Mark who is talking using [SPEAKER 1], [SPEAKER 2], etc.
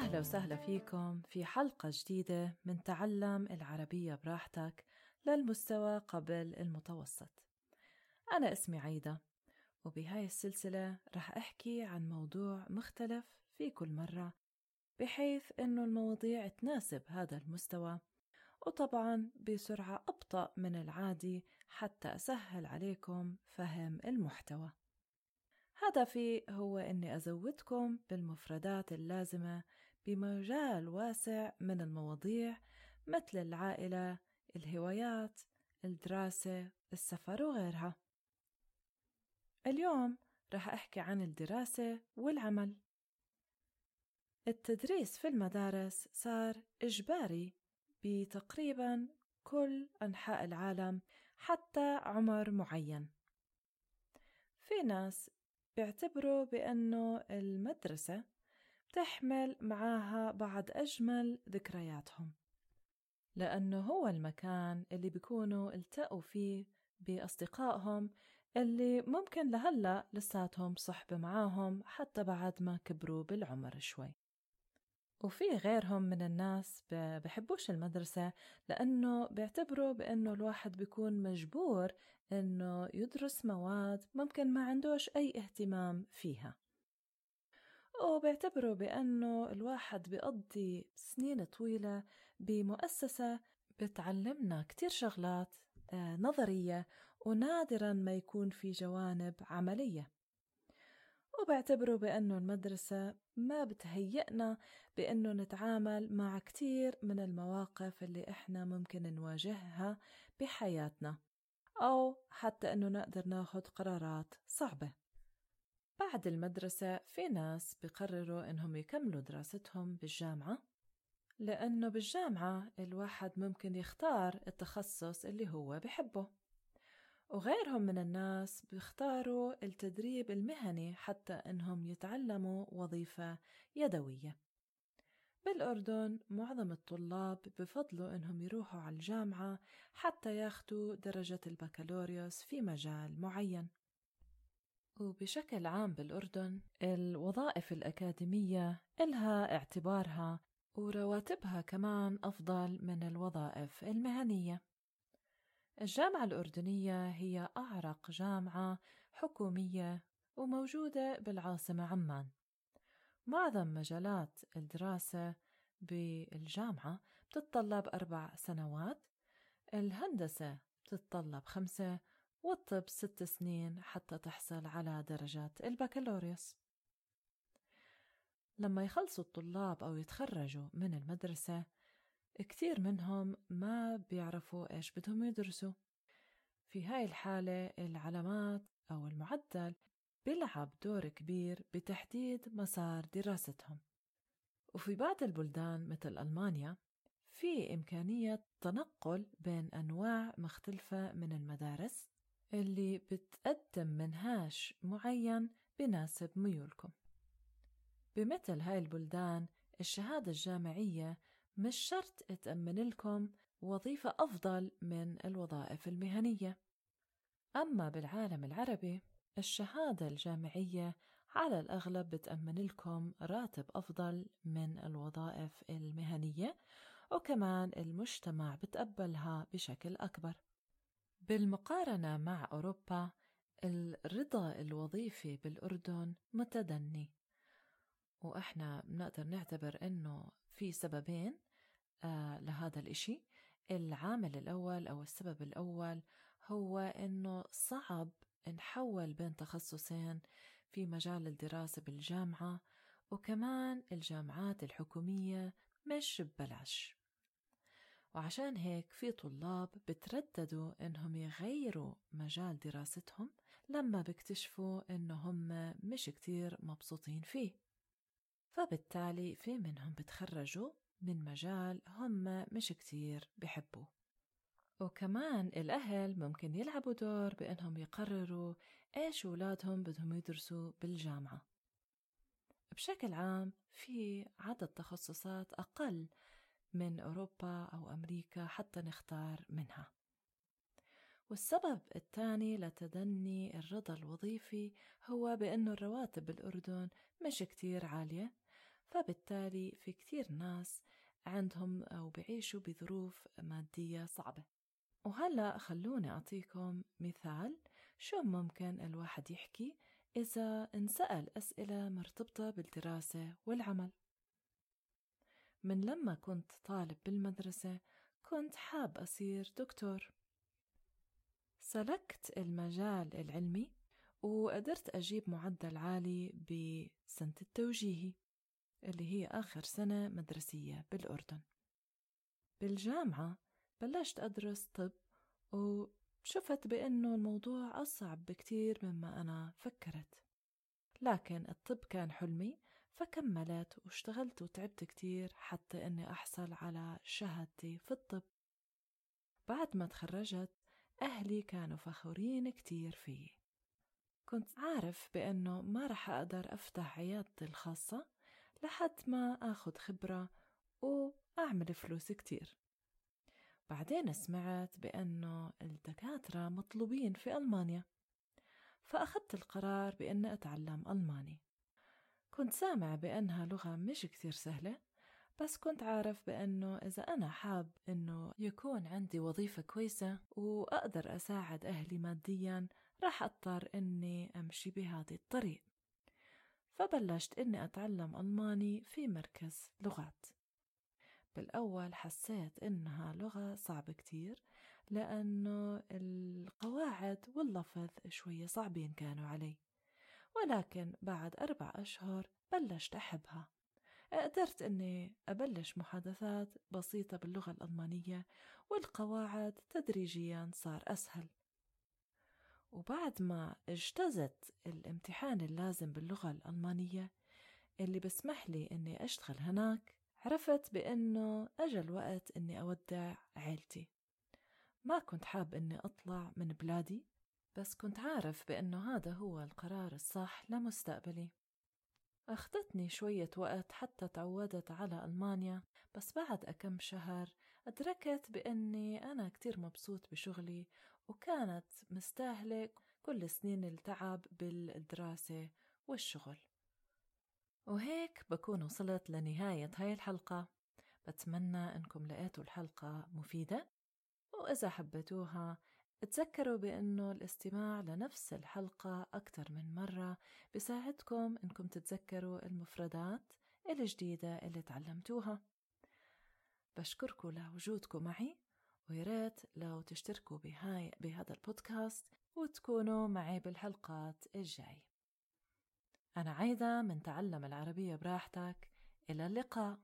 [SPEAKER 1] أهلا وسهلا فيكم في حلقة جديدة من تعلم العربية براحتك للمستوى قبل المتوسط. أنا اسمي عيدة وبهاي السلسلة رح أحكي عن موضوع مختلف في كل مرة بحيث أنه المواضيع تناسب هذا المستوى وطبعا بسرعة أبطأ من العادي حتى أسهل عليكم فهم المحتوى. هدفي هو أني أزودكم بالمفردات اللازمة بمجال واسع من المواضيع مثل العائلة، الهوايات، الدراسة، السفر وغيرها. اليوم رح أحكي عن الدراسة والعمل. التدريس في المدارس صار إجباري بتقريبا كل أنحاء العالم حتى عمر معين. في ناس بيعتبروا بأنه المدرسة بتحمل معاها بعض أجمل ذكرياتهم لأنه هو المكان اللي بيكونوا التقوا فيه بأصدقائهم اللي ممكن لهلأ لساتهم صحبة معاهم حتى بعد ما كبروا بالعمر شوي. وفي غيرهم من الناس بحبوش المدرسة لأنه بيعتبروا بأنه الواحد بيكون مجبور إنه يدرس مواد ممكن ما عندوش أي اهتمام فيها. وبيعتبروا بأنه الواحد بيقضي سنين طويلة بمؤسسة بتعلمنا كتير شغلات آه، نظرية ونادرا ما يكون في جوانب عملية. وبيعتبروا بأنه المدرسة ما بتهيئنا بأنه نتعامل مع كتير من المواقف اللي إحنا ممكن نواجهها بحياتنا أو حتى أنه نقدر ناخد قرارات صعبة. بعد المدرسة في ناس بقرروا إنهم يكملوا دراستهم بالجامعة لأنه بالجامعة الواحد ممكن يختار التخصص اللي هو بحبه وغيرهم من الناس بيختاروا التدريب المهني حتى إنهم يتعلموا وظيفة يدوية. بالأردن معظم الطلاب بفضلوا إنهم يروحوا على الجامعة حتى ياخدوا درجة البكالوريوس في مجال معين. وبشكل عام بالأردن الوظائف الأكاديمية إلها اعتبارها ورواتبها كمان أفضل من الوظائف المهنية. الجامعة الأردنية هي أعرق جامعة حكومية وموجودة بالعاصمة عمان. معظم مجالات الدراسة بالجامعة بتتطلب أربع سنوات الهندسة بتتطلب خمسة والطب ست سنين حتى تحصل على درجة البكالوريوس. لما يخلصوا الطلاب أو يتخرجوا من المدرسة كتير منهم ما بيعرفوا إيش بدهم يدرسوا. في هاي الحالة العلامات أو المعدل بيلعب دور كبير بتحديد مسار دراستهم. وفي بعض البلدان مثل ألمانيا في إمكانية تنقل بين أنواع مختلفة من المدارس اللي بتقدم منهاج معين بناسب ميولكم. بمثل هاي البلدان الشهادة الجامعية مش شرط تأمن لكم وظيفة أفضل من الوظائف المهنية. أما بالعالم العربي الشهادة الجامعية على الأغلب بتأمن لكم راتب أفضل من الوظائف المهنية وكمان المجتمع بتقبلها بشكل أكبر. بالمقارنة مع أوروبا الرضا الوظيفي بالأردن متدني. وإحنا بنقدر نعتبر إنه في سببين آه لهذا الإشي. العامل الأول أو السبب الأول هو إنه صعب نحول بين تخصصين في مجال الدراسة بالجامعة وكمان الجامعات الحكومية مش ببلاش. وعشان هيك في طلاب بترددوا إنهم يغيروا مجال دراستهم لما بيكتشفوا إنهم مش كتير مبسوطين فيه. فبالتالي في منهم بتخرجوا من مجال هم مش كتير بحبوه وكمان الأهل ممكن يلعبوا دور بأنهم يقرروا إيش أولادهم بدهم يدرسوا بالجامعة. بشكل عام في عدد تخصصات أقل من أوروبا أو أمريكا حتى نختار منها. والسبب الثاني لتدني الرضا الوظيفي هو بأنه الرواتب بالأردن مش كتير عالية فبالتالي في كتير ناس عندهم أو بعيشوا بظروف مادية صعبة. وهلأ خلوني أعطيكم مثال شو ممكن الواحد يحكي إذا انسأل أسئلة مرتبطة بالدراسة والعمل. من لما كنت طالب بالمدرسة كنت حاب أصير دكتور. سلكت المجال العلمي وقدرت أجيب معدل عالي بسنة التوجيهي اللي هي آخر سنة مدرسية بالأردن. بالجامعة بلشت أدرس طب وشفت بأنه الموضوع أصعب بكتير مما أنا فكرت. لكن الطب كان حلمي فكملت واشتغلت وتعبت كتير حتى أني أحصل على شهادتي في الطب. بعد ما تخرجت أهلي كانوا فخورين كتير فيي. كنت عارف بأنه ما رح أقدر أفتح عيادتي الخاصة لحد ما أخذ خبرة وأعمل فلوس كتير. بعدين سمعت بأنه الدكاترة مطلوبين في ألمانيا فأخذت القرار بأني أتعلم ألماني. كنت سامع بأنها لغة مش كتير سهلة بس كنت عارف بأنه إذا أنا حاب أنه يكون عندي وظيفة كويسة وأقدر أساعد أهلي ماديا راح أضطر أني أمشي بهذه الطريق. فبلشت إني أتعلم ألماني في مركز لغات. بالأول حسيت إنها لغة صعبة كتير لأنه القواعد واللفظ شوية صعبين كانوا علي. ولكن بعد أربع أشهر بلشت أحبها. قدرت أني أبلش محادثات بسيطة باللغة الألمانية والقواعد تدريجيا صار أسهل. وبعد ما اجتزت الامتحان اللازم باللغة الألمانية اللي بسمح لي إني أشتغل هناك عرفت بأنه أجا الوقت إني أودع عيلتي. ما كنت حاب إني أطلع من بلادي. بس كنت عارف بأنه هذا هو القرار الصح لمستقبلي. أخذتني شوية وقت حتى تعودت على ألمانيا بس بعد أكم شهر أدركت بأني أنا كتير مبسوط بشغلي وكانت مستاهلة كل سنين التعب بالدراسة والشغل. وهيك بكون وصلت لنهاية هاي الحلقة. بتمنى أنكم لقيتوا الحلقة مفيدة وإذا حبيتوها تذكروا بأنه الاستماع لنفس الحلقة أكثر من مرة بساعدكم أنكم تتذكروا المفردات الجديدة اللي تعلمتوها. بشكركم لوجودكم معي وياريت لو تشتركوا بهاي بهذا البودكاست وتكونوا معي بالحلقات الجاي. أنا عايدة من تعلم العربية براحتك إلى اللقاء.